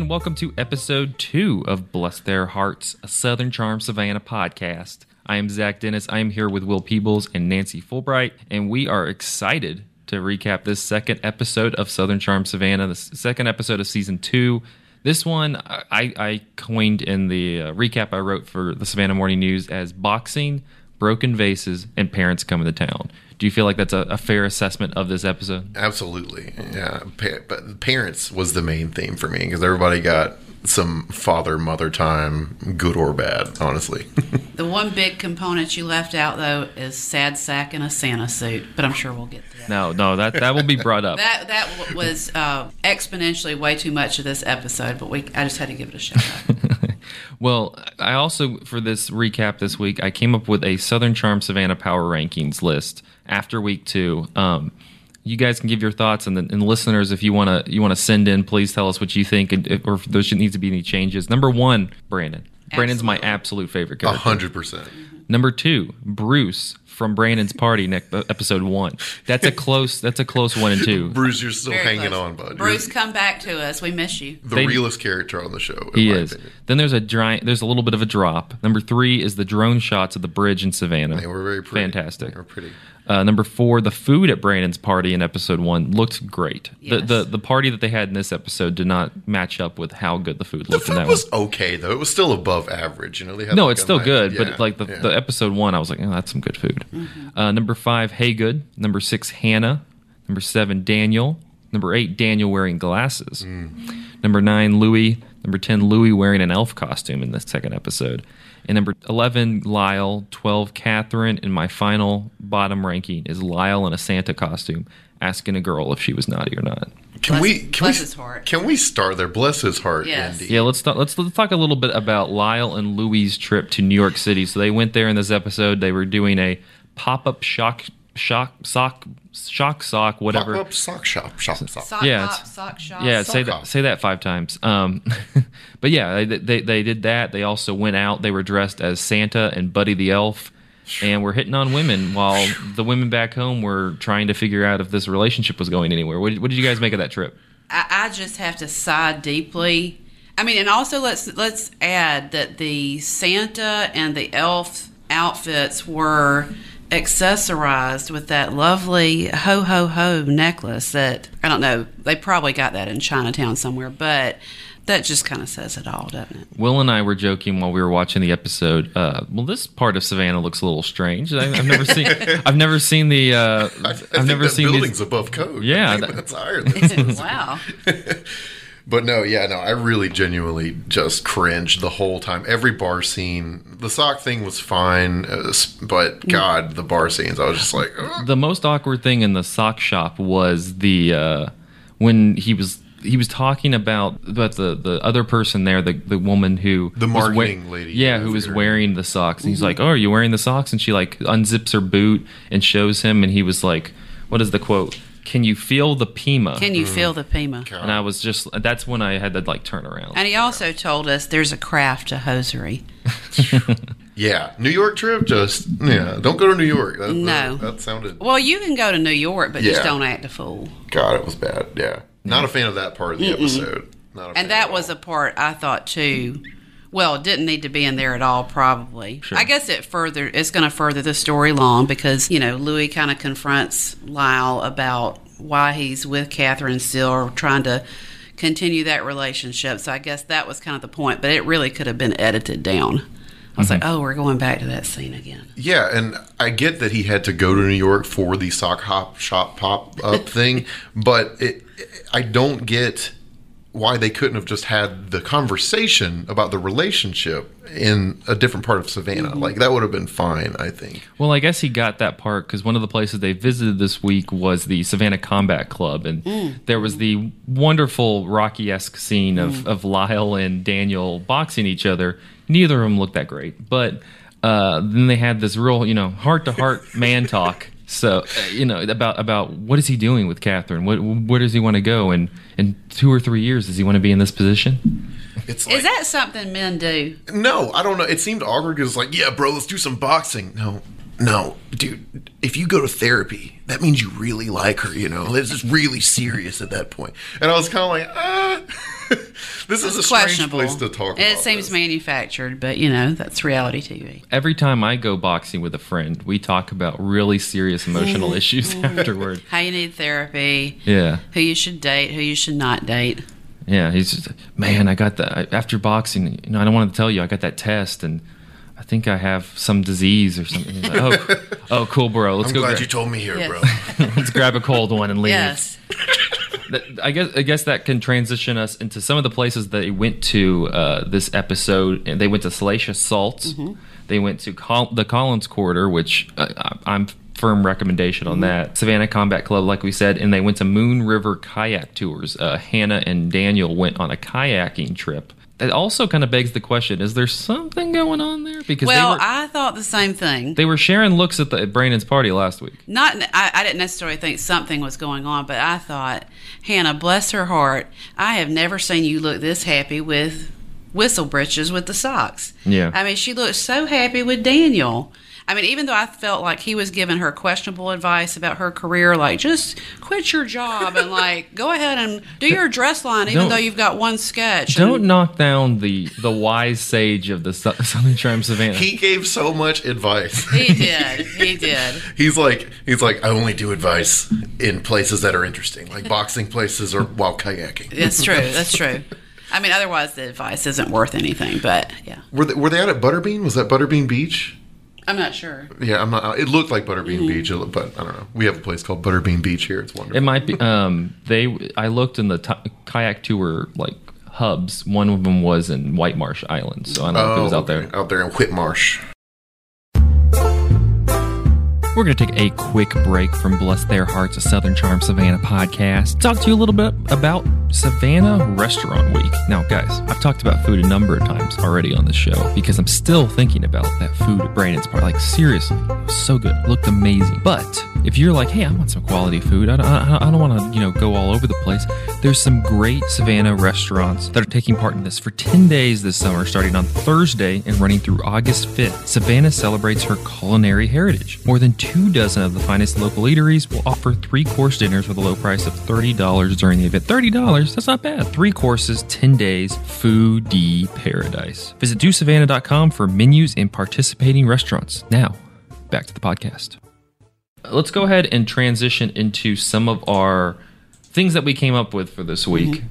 and welcome to episode two of Bless Their Hearts, a Southern Charm Savannah podcast. I am Zach Dennis. I am here with Will Peebles and Nancy Fullbright, and we are excited to recap this second episode of Southern Charm Savannah, the second episode of season two. This one I, I coined in the uh, recap I wrote for the Savannah Morning News as boxing, broken vases, and parents coming to town. Do you feel like that's a, a fair assessment of this episode? Absolutely, yeah. Pa- but parents was the main theme for me because everybody got some father mother time, good or bad. Honestly, The one big component you left out though is sad sack and a Santa suit, but I'm sure we'll get to that. No, no, that that will be brought up. That that was uh, exponentially way too much of this episode, but we I just had to give it a shout out. Well, I also for this recap this week, I came up with a Southern Charm Savannah Power Rankings list after week two. Um, you guys can give your thoughts, and, the, and listeners, if you want to, you want to send in, please tell us what you think, and if, or if there should needs to be any changes. Number one, Brandon. Brandon's my absolute favorite a character. hundred percent. Number two, Bruce from Brandon's Party, next episode one. That's a close. That's a close one and two. Bruce, you're still Very hanging close. on, bud. Bruce, You're come back to us. We miss you. the They- realest character on the show. In He my is. Opinion. Then there's a dry, there's a little bit of a drop. Number three is the drone shots of the bridge in Savannah. They were very pretty. Fantastic. They were pretty. Uh, number four, the food at Brandon's party in episode one looked great. The, Yes. the the party that they had in this episode did not match up with how good the food The looked in food that was one. okay though. It was still above average. You know, they had No, like it's still nice- good, yeah, but like the, yeah. the episode one, I was like, oh, that's some good food. Mm-hmm. Uh, number five, Haygood. Number six, Hannah. Number seven, Daniel. Number eight, Daniel wearing glasses. Mm. Number nine, Louis. Number ten, Louis wearing an elf costume in the second episode. And number eleven, Lyle. Twelve, Catherine. And my final bottom ranking is Lyle in a Santa costume, asking a girl if she was naughty or not. Can Bless- we? Can bless we? his heart. Can we start there? Bless his heart, Yes. Andy. Yeah, let's talk, let's let's talk a little bit about Lyle and Louie's trip to New York City. So they went there in this episode. They were doing a pop up shock shock sock shock sock whatever. Pop up sock shop, shop, sock. Sock Yeah, hop, it's- sock shop. yeah, say sock that hop. say that five times. Um, but yeah, they, they they did that. They also went out. They were dressed as Santa and Buddy the Elf. And were hitting on women while the women back home were trying to figure out if this relationship was going anywhere. What did, what did you guys make of that trip? I, I just have to sigh deeply. I mean, and also let's let's add that the Santa and the elf outfits were accessorized with that lovely ho ho ho necklace that I don't know. They probably got that in Chinatown somewhere, but that just kind of says it all, doesn't it? Will and I were joking while we were watching the episode. Uh, well, this part of Savannah looks a little strange. I, I've never seen. I've never seen the. Uh, I, I I've think never that seen building's these. above code. Yeah, that- that's higher. Than this. wow. But no, yeah, no, I really genuinely just cringed the whole time. Every bar scene, the sock thing was fine, uh, but God, the bar scenes, I was just like, "Ugh." The most awkward thing in the sock shop was the uh, when he was he was talking about about the, the other person there, the the woman who The marketing lady, yeah, who was wearing the socks. And he's like, "Oh, are you wearing the socks?" And she like unzips her boot and shows him, and he was like, "What is the quote? Can you feel the Pima?" Can you feel the Pima? God. and I was just that's when I had to like turn around. And he also told us there's a craft to hosiery. yeah, New York trip, just yeah, don't go to New York. That, No. that, that sounded. Well, you can go to New York, but just don't act a fool. God, it was bad. Yeah, not a fan of that part of the episode. Not a fan And that was a part I thought too. Well, it didn't need to be in there at all, probably. Sure. I guess it further it's going to further the story along because you know Louis kind of confronts Lyle about why he's with Catherine still, or trying to continue that relationship. So I guess that was kind of the point, but it really could have been edited down. I was like, mm-hmm. oh, we're going back to that scene again. Yeah, and I get that he had to go to New York for the sock hop shop pop up thing, but it, I don't get why they couldn't have just had the conversation about the relationship in a different part of Savannah. Like that would have been fine, I think. Well, I guess he got that part because one of the places they visited this week was the Savannah Combat Club, and there was the wonderful Rocky esque scene of, of Lyle and Daniel boxing each other. Neither of them looked that great, but uh, then they had this real, you know, heart to heart man talk. So, uh, you know, about about what is he doing with Catherine? What where does he want to go? And in two or three years, does he want to be in this position? It's like, Is that something men do? no, I don't know. It seemed awkward because it's like, yeah, bro, let's do some boxing. No, no, dude, if you go to therapy, that means you really like her, you know? This is really serious at that point. And I was kind of like, ah, this is a strange questionable. place to talk And about. it seems this. manufactured, but you know that's reality TV. Every time I go boxing with a friend, we talk about really serious emotional issues afterward. How you need therapy, Yeah. who you should date, who you should not date. Yeah, he's just, man, I got that after boxing. You know, I don't want to tell you, I got that test, and I think I have some disease or something. Like, oh, oh, cool, bro. Let's I'm go. glad gra- you told me here, Yes. bro. let's grab a cold one and leave. Yes. I guess I guess that can transition us into some of the places that they went to uh, this episode. And they went to Salacious Salts. They went to Col- the Collins Quarter, which uh, I- I'm firm recommendation on that. Savannah Combat Club, like we said, and they went to Moon River kayak tours. Uh, Hannah and Daniel went on a kayaking trip. It also kind of begs the question: Is there something going on there? Because Well, they were I thought the same thing. they were sharing looks at the at Brandon's party last week. Not, I, I didn't necessarily think something was going on, but I thought, Hannah, bless her heart, I have never seen you look this happy with whistle britches with the socks. Yeah. I mean, she looked so happy with Daniel. I mean, even though I felt like he was giving her questionable advice about her career, like just quit your job and like go ahead and do your dress line, even Don't- though you've got one sketch. Don't And- knock down the the wise sage of the Southern Charm Savannah. He gave so much advice. he did. He did. He's like, he's like, I only do advice in places that are interesting, like boxing places or while kayaking. That's true. That's true. I mean, otherwise the advice isn't worth anything. But yeah, Were they, were they out at Butterbean? Was that Butterbean Beach? I'm not sure. Yeah, I'm not. It looked like Butterbean Mm-hmm. Beach, but I don't know. We have a place called Butterbean Beach here. It's wonderful. It might be. Um, they. I looked in the t- kayak tour like hubs. One of them was in Whitemarsh Island, so I don't know if it was out Oh, there. Out there in Whitemarsh. We're going to take a quick break from Bless Their Hearts, a Southern Charm Savannah podcast. Talk to you a little bit about Savannah Restaurant Week. Now, guys, I've talked about food a number of times already on this show because I'm still thinking about that food at Brandon's Park. Like, seriously, so good. Looked amazing. But if you're like, hey, I want some quality food, I don't, I don't want to, you know, go all over the place, there's some great Savannah restaurants that are taking part in this for 10 days this summer, starting on Thursday and running through August 5th. Savannah celebrates her culinary heritage. More than two dozen of the finest local eateries will offer three course dinners with a low price of $30 during the event. $30? That's not bad. Three courses, 10 days, foodie paradise. Visit DoSavannah.com for menus and participating restaurants. Now, back to the podcast. Let's go ahead and transition into some of our things that we came up with for this week.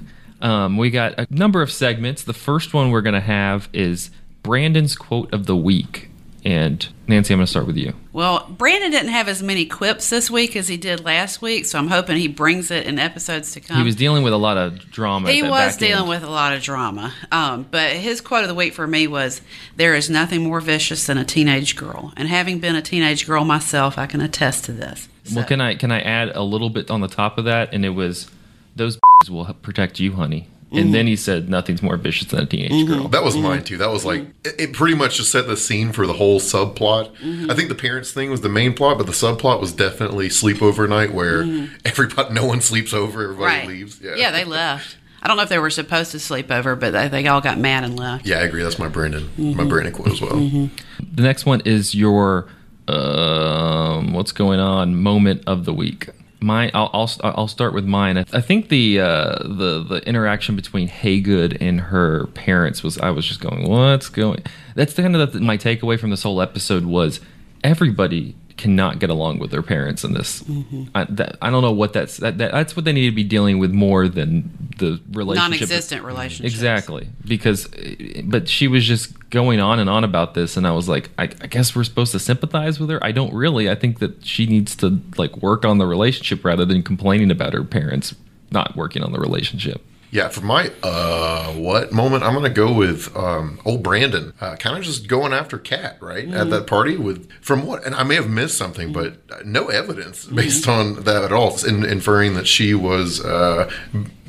Um, we got a number of segments. The first one we're going to have is Brandon's quote of the week. And Nancy, I'm going to start with you. Well, Brandon didn't have as many quips this week as he did last week, so I'm hoping he brings it in episodes to come. He was dealing with a lot of drama. He was dealing end. with a lot of drama. Um, but his quote of the week for me was There is nothing more vicious than a teenage girl. And having been a teenage girl myself, I can attest to this. Well, can I can I add a little bit on the top of that? And it was those will protect you, honey. Mm-hmm. And then he said, "Nothing's more vicious than a teenage girl." That was Mm-hmm. mine too. That was like it, it pretty much just set the scene for the whole subplot. Mm-hmm. I think the parents thing was the main plot, but the subplot was definitely sleepover night where everybody, no one sleeps over, everybody Mm-hmm. right. leaves. Yeah, yeah, they left. I don't know if they were supposed to sleep over, but they, they all got mad and left. Yeah, I agree. That's my Brandon, Mm-hmm. my Brandon quote as well. The next one is your um, what's going on moment of the week. My, I'll, I'll I'll start with mine. I think the uh, the the interaction between Haygood and her parents was. I was just going, what's going? That's kind of the, my takeaway from this whole episode was everybody cannot get along with their parents in this. Mm-hmm. I, that, I don't know what that's that, that that's what they need to be dealing with more than the relationship. Non-existent relationships. Exactly, because, but she was just going on and on about this, and I was like, I, I guess we're supposed to sympathize with her. I don't really. I think that she needs to like work on the relationship rather than complaining about her parents not working on the relationship. Yeah, for my uh what moment, I'm gonna go with um old Brandon, uh, kind of just going after Kat right at that party with from what, and I may have missed something, but no evidence based on that at all, in, inferring that she was uh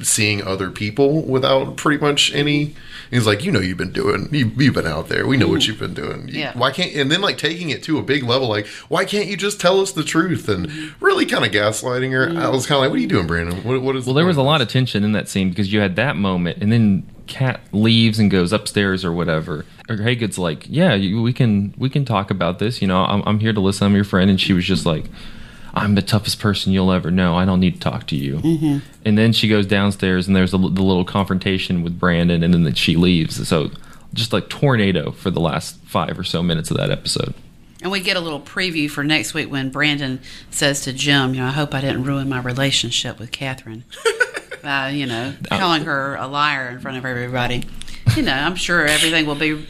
seeing other people without pretty much any. He's like, you know, you've been doing, you, you've been out there. We know what you've been doing. You- Yeah. Why can't? And then like taking it to a big level, like, why can't you just tell us the truth? And really kind of gaslighting her. I was kind of like, what are you doing, Brandon? What, what is? Well, there was a lot of tension in that scene because you had that moment, and then Kat leaves and goes upstairs or whatever, or Haygood's like, "Yeah, you, we can we can talk about this. You know, I'm, I'm here to listen. I'm your friend." And she was just like, "I'm the toughest person you'll ever know. I don't need to talk to you." Mm-hmm. And then she goes downstairs and there's a, the little confrontation with Brandon, and then she leaves. So just like tornado for the last five or so minutes of that episode. And we get a little preview for next week when Brandon says to Jim, you know, I hope I didn't ruin my relationship with Catherine by, you know, calling her a liar in front of everybody. You know, I'm sure everything will be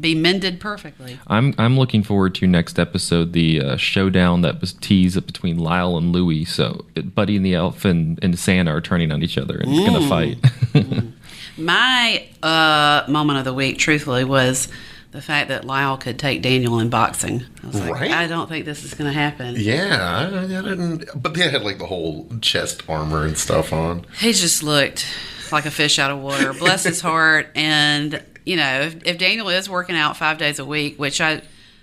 be mended perfectly. I'm I'm looking forward to next episode the uh, showdown that was teased between Lyle and Louie. So Buddy and the Elf and, and Santa are turning on each other and Mm. gonna fight. My uh, moment of the week, truthfully, was the fact that Lyle could take Daniel in boxing. I was like, Right? I don't think this is going to happen. Yeah, I, I didn't. But they had like the whole chest armor and stuff on. He just looked like a fish out of water. Bless his heart. And you know, if, if Daniel is working out five days a week, which I,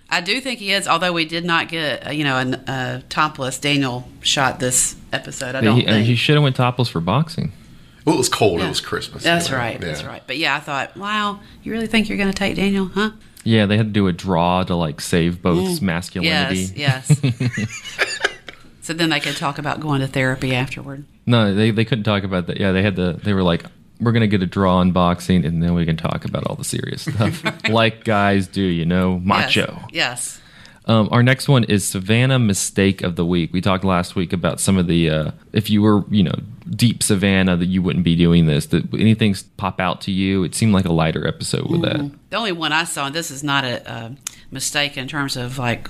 I do think he is. Although we did not get, uh, you know, a uh, topless Daniel shot this episode. I don't he, think. he should have went topless for boxing. Well, it was cold. Yeah. It was Christmas. that's you know? right. That's right. But yeah, I thought, wow, you really think you're going to take Daniel, huh? Yeah, they had to do a draw to like save both masculinity. Mm. Yes. Yes. so then they could talk about going to therapy afterward. No, they, they couldn't talk about that. Yeah, they had the They were like, we're gonna get a draw in boxing, and then we can talk about all the serious stuff, like guys do. You know, macho. Yes. yes. Um, our next one is Savannah mistake of the week. We talked last week about some of the uh, if you were you know deep Savannah that you wouldn't be doing this. That anything pop out to you? It seemed like a lighter episode with that. The only one I saw, and this is not a, a mistake in terms of like,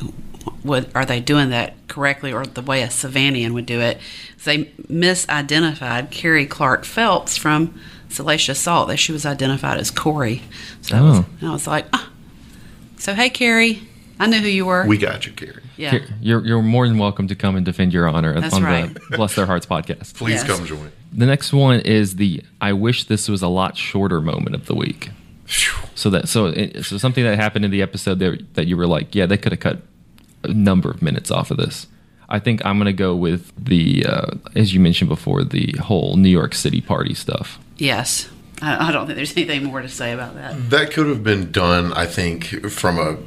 what are they doing that correctly or the way a Savannian would do it? They misidentified Carrie Clark Phelps from Salacious Salt. That she was identified as Corey. So I, was, Oh. I was like, ah. so hey Carrie, I knew who you were. We got you, Carrie. yeah. You're you're more than welcome to come and defend your honor That's on right. the Bless Their Hearts podcast. Please Yes. come join. The next one is the I wish this was a lot shorter moment of the week. Phew. So that so it- so something that happened in the episode that that you were like, yeah, they could have cut a number of minutes off of this. I think I'm gonna go with the uh, as you mentioned before, the whole New York City party stuff. Yes. I, I don't think there's anything more to say about that. That could have been done, I think, from a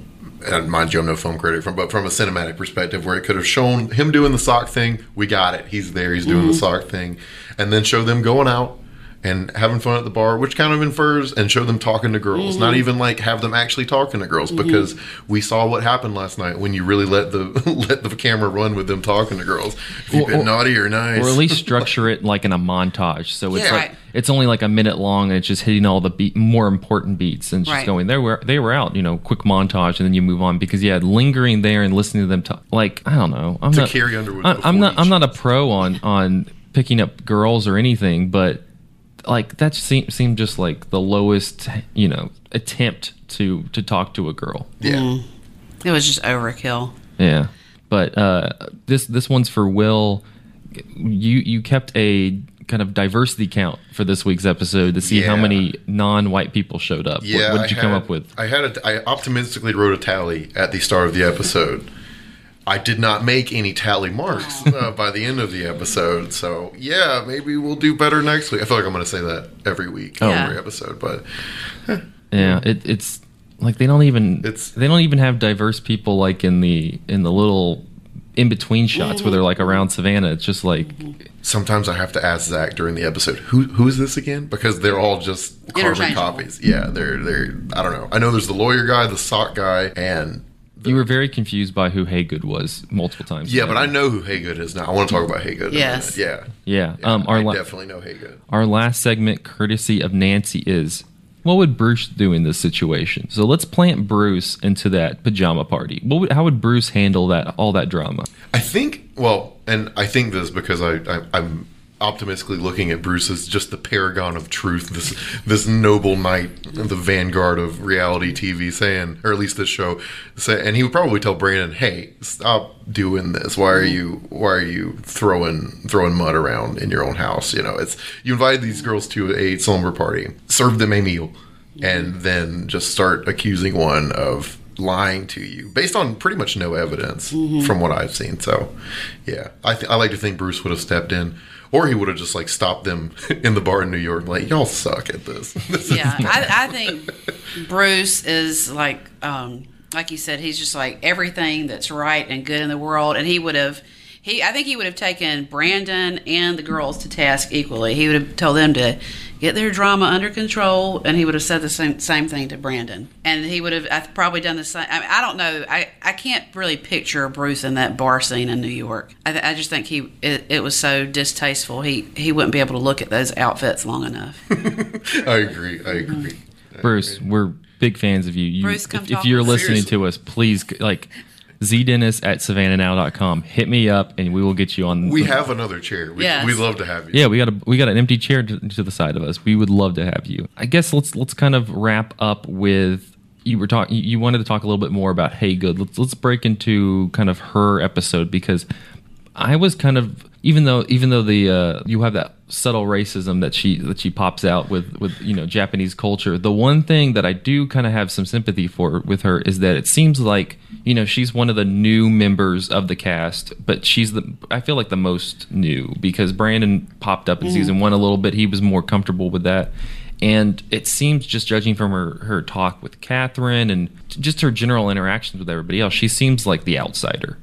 and mind you, I'm no film critic, from but from a cinematic perspective, where it could have shown him doing the sock thing. We got it. He's there. He's doing the mm-hmm. sock thing, and then show them going out and having fun at the bar, which kind of infers, and show them talking to girls. Not mm-hmm. even like have them actually talking to girls, mm-hmm. because we saw what happened last night when you really let the let the camera run with them talking to girls. If you've been or- naughty or nice, Or at least structure it like in a montage. So it's Yeah. like it's only like a minute long and it's just hitting all the beat, more important beats and just Right. going they were they were out, you know, quick montage and then you move on because yeah, lingering there and listening to them talk like I don't know. I'm To not Carrie Underwood I, i'm not I'm not a pro on on picking up girls or anything, but like that seemed seemed just like the lowest, you know, attempt to to talk to a girl. yeah. It was just overkill. Yeah, but uh, this this one's for Will. You you kept a kind of diversity count for this week's episode to see how many non-white people showed up. What- Yeah, what, did you I come had- up with? I had a, I optimistically wrote a tally at the start of the episode. I did not make any tally marks uh, by the end of the episode, so yeah, maybe we'll do better next week. I feel like I'm going to say that every week, Yeah. every episode, but Yeah, it, it's like they don't even It's- they don't even have diverse people like in the in the little in between shots where they're like around Savannah. It's just like sometimes I have to ask Zach during the episode, "Who who is this again?" Because they're all just carbon copies. Yeah, they're they're. I don't know. I know there's the lawyer guy, the sock guy, and you were very confused by who Haygood was multiple times. yeah, but I know who Haygood is now. I want to talk about Haygood. Yes. yeah. yeah. Yeah, Um, our I la- definitely know Haygood. Our last segment, courtesy of Nancy, is what would Bruce do in this situation? So let's plant Bruce into that pajama party. What would, how would Bruce handle that all that drama? I think, well, and I think this because I, I I'm optimistically looking at Bruce as just the paragon of truth, this this noble knight, the vanguard of reality TV, saying, or at least this show, say, and he would probably tell Brandon, "Hey, stop doing this. Why are you why are you throwing throwing mud around in your own house? You know, it's you invited these girls to a slumber party, serve them a meal, and then just start accusing one of." lying to you based on pretty much no evidence mm-hmm. from what I've seen. So, yeah, I th- I like to think Bruce would have stepped in, or he would have just like stopped them in the bar in New York, like y'all suck at this. This Yeah, I, I think Bruce is like, um, like you said, he's just like everything that's right and good in the world, and he would have. He, I think he would have taken Brandon and the girls to task equally. He would have told them to get their drama under control, and he would have said the same same thing to Brandon. And he would have I probably done the same. I, mean, I don't know. I, I can't really picture Bruce in that bar scene in New York. I, th- I just think he it, it was so distasteful. He he wouldn't be able to look at those outfits long enough. I agree. I agree. Bruce, we're big fans of you. you Bruce, come if, if you're to us. listening to us, please like zdennis at savannahnow.com. Hit me up and we will get you on. We have another chair. We, Yes. We'd love to have you. Yeah, we got a we got an empty chair to, to the side of us. We would love to have you. I guess let's let's kind of wrap up with you were talking. You wanted to talk a little bit more about Haygood. Let's let's break into kind of her episode because I was kind of even though even though the uh, you have that subtle racism that she that she pops out with with you know Japanese culture. The one thing that I do kind of have some sympathy for with her is that it seems like you know she's one of the new members of the cast, but she's the I feel like the most new because Brandon popped up in mm. season one a little bit. He was more comfortable with that. And it seems, just judging from her, her talk with Catherine and just her general interactions with everybody else, she seems like the outsider.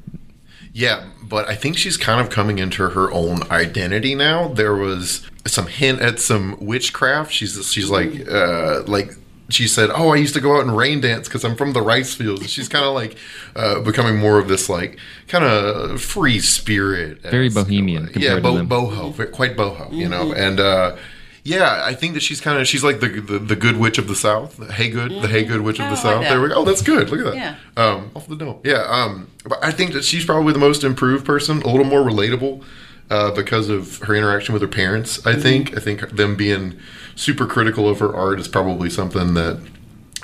Yeah, but I think she's kind of coming into her own identity now. There was some hint at some witchcraft. She's she's like uh, like she said, "Oh, I used to go out and rain dance because I'm from the rice fields." She's kind of like uh, becoming more of this like kind of free spirit, Very bohemian Yeah, compared to bo- boho, quite boho, you know, and. uh yeah, I think that she's kind of she's like the, the the good witch of the south, the hey good, the hey good witch of the south. that. there we go. Oh, that's good. Look at that. Yeah. Um, off the dome. Yeah. Um, but I think that she's probably the most improved person, a little more relatable uh, because of her interaction with her parents. Mm-hmm. I think. I think them being super critical of her art is probably something that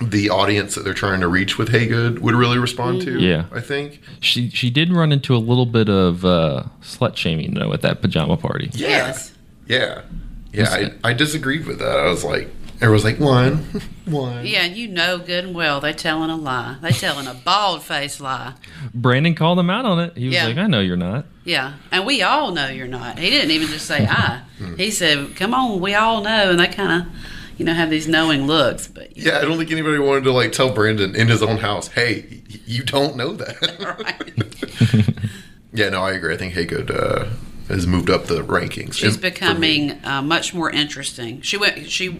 the audience that they're trying to reach with Haygood would really respond to. Yeah. I think. She she did run into a little bit of uh, slut shaming though at that pajama party. Yeah. Yes. Yeah. Yeah. I, I disagreed with that. I was like, everyone's like, one, one. Yeah, and you know good and well they're telling a lie. They're telling a bald faced lie. Brandon called him out on it. He was Yeah. like, "I know you're not." Yeah, and we all know you're not. He didn't even just say I. He said, "Come on, we all know," and they kind of, you know, have these knowing looks. But Yeah, I don't think anybody wanted to like tell Brandon in his own house, "Hey, y- you don't know that." yeah, no, I agree. I think Haygood uh, has moved up the rankings. she's And for me- becoming uh, much more interesting. She went. She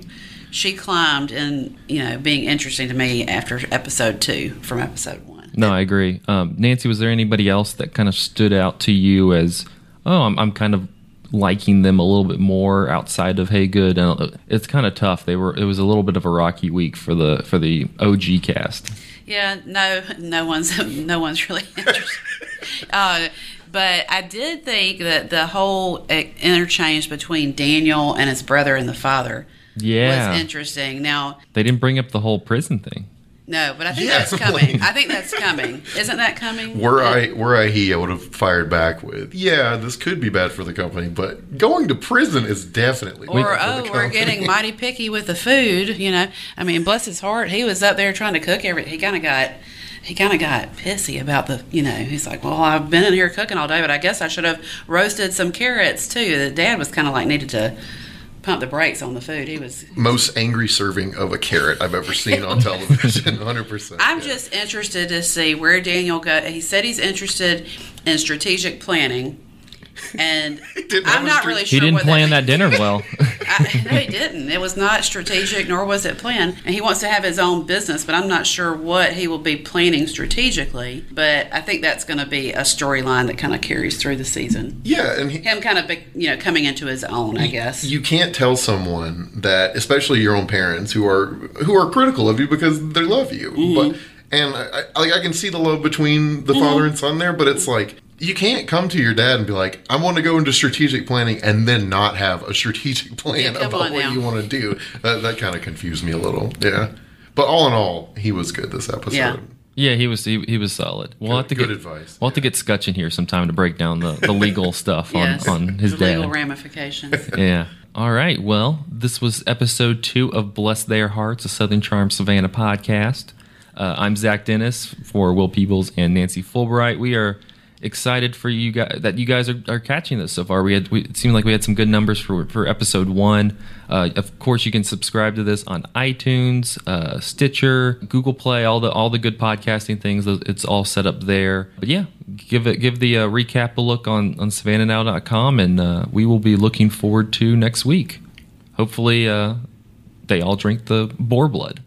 she climbed in, you know, being interesting to me after episode two from episode one. No, I agree. Um, Nancy, was there anybody else that kind of stood out to you as, oh, I'm, I'm kind of liking them a little bit more outside of Haygood? And uh, it's kind of tough. They were. It was a little bit of a rocky week for the for the OG cast. Yeah, no, no one's no one's really interested. uh, but I did think that the whole interchange between Daniel and his brother and the father Yeah, was interesting. Now, they didn't bring up the whole prison thing. No, but I think Yeah, that's coming. I think that's coming. Isn't that coming? Were I were I he, I would have fired back with, "Yeah, this could be bad for the company, but going to prison is definitely or bad for the oh, we're getting mighty picky with the food. You know, I mean, bless his heart, he was up there trying to cook every. He kind of got. He kind of got pissy about the, you know, he's like, well, I've been in here cooking all day, but I guess I should have roasted some carrots too. The dad was kind of like needed to pump the brakes on the food. He was. most angry serving of a carrot I've ever seen on television. Hundred percent. I'm just interested to see where Daniel go. He said he's interested in strategic planning, and I'm not really sure. He didn't what plan that that dinner well. I, no, he didn't. It was not strategic, nor was it planned. And he wants to have his own business, but I'm not sure what he will be planning strategically. But I think that's going to be a storyline that kind of carries through the season. Yeah, and he, Him kind of, you know, coming into his own, I guess. you can't tell someone that, especially your own parents, who are who are critical of you because they love you. Mm-hmm. But and I, I, I can see the love between the Mm-hmm. father and son there, but it's like you can't come to your dad and be like, "I want to go into strategic planning," and then not have a strategic plan Yeah, about what now. you want to do. That that kind of confused me a little. Yeah, but all in all, he was good this episode. Yeah. Yeah, he was he, he was solid. We'll Good- have to good get advice. We'll have to get Scutch in here sometime to break down the, the legal stuff on, yes. on his the dad. legal ramifications. Yeah. All right. Well, this was episode two of Bless Their Hearts, a Southern Charm Savannah podcast. Uh, I'm Zach Dennis for Will Peebles and Nancy Fullbright. We are excited for you guys that you guys are, are catching this so far. We had we, it seemed like we had some good numbers for for episode one. Uh, of course, you can subscribe to this on iTunes, uh, Stitcher, Google Play, all the all the good podcasting things. It's all set up there. But yeah, give it give the uh, recap a look on on SavannahNow.com, and uh, we will be looking forward to next week. Hopefully, uh, they all drink the boar blood.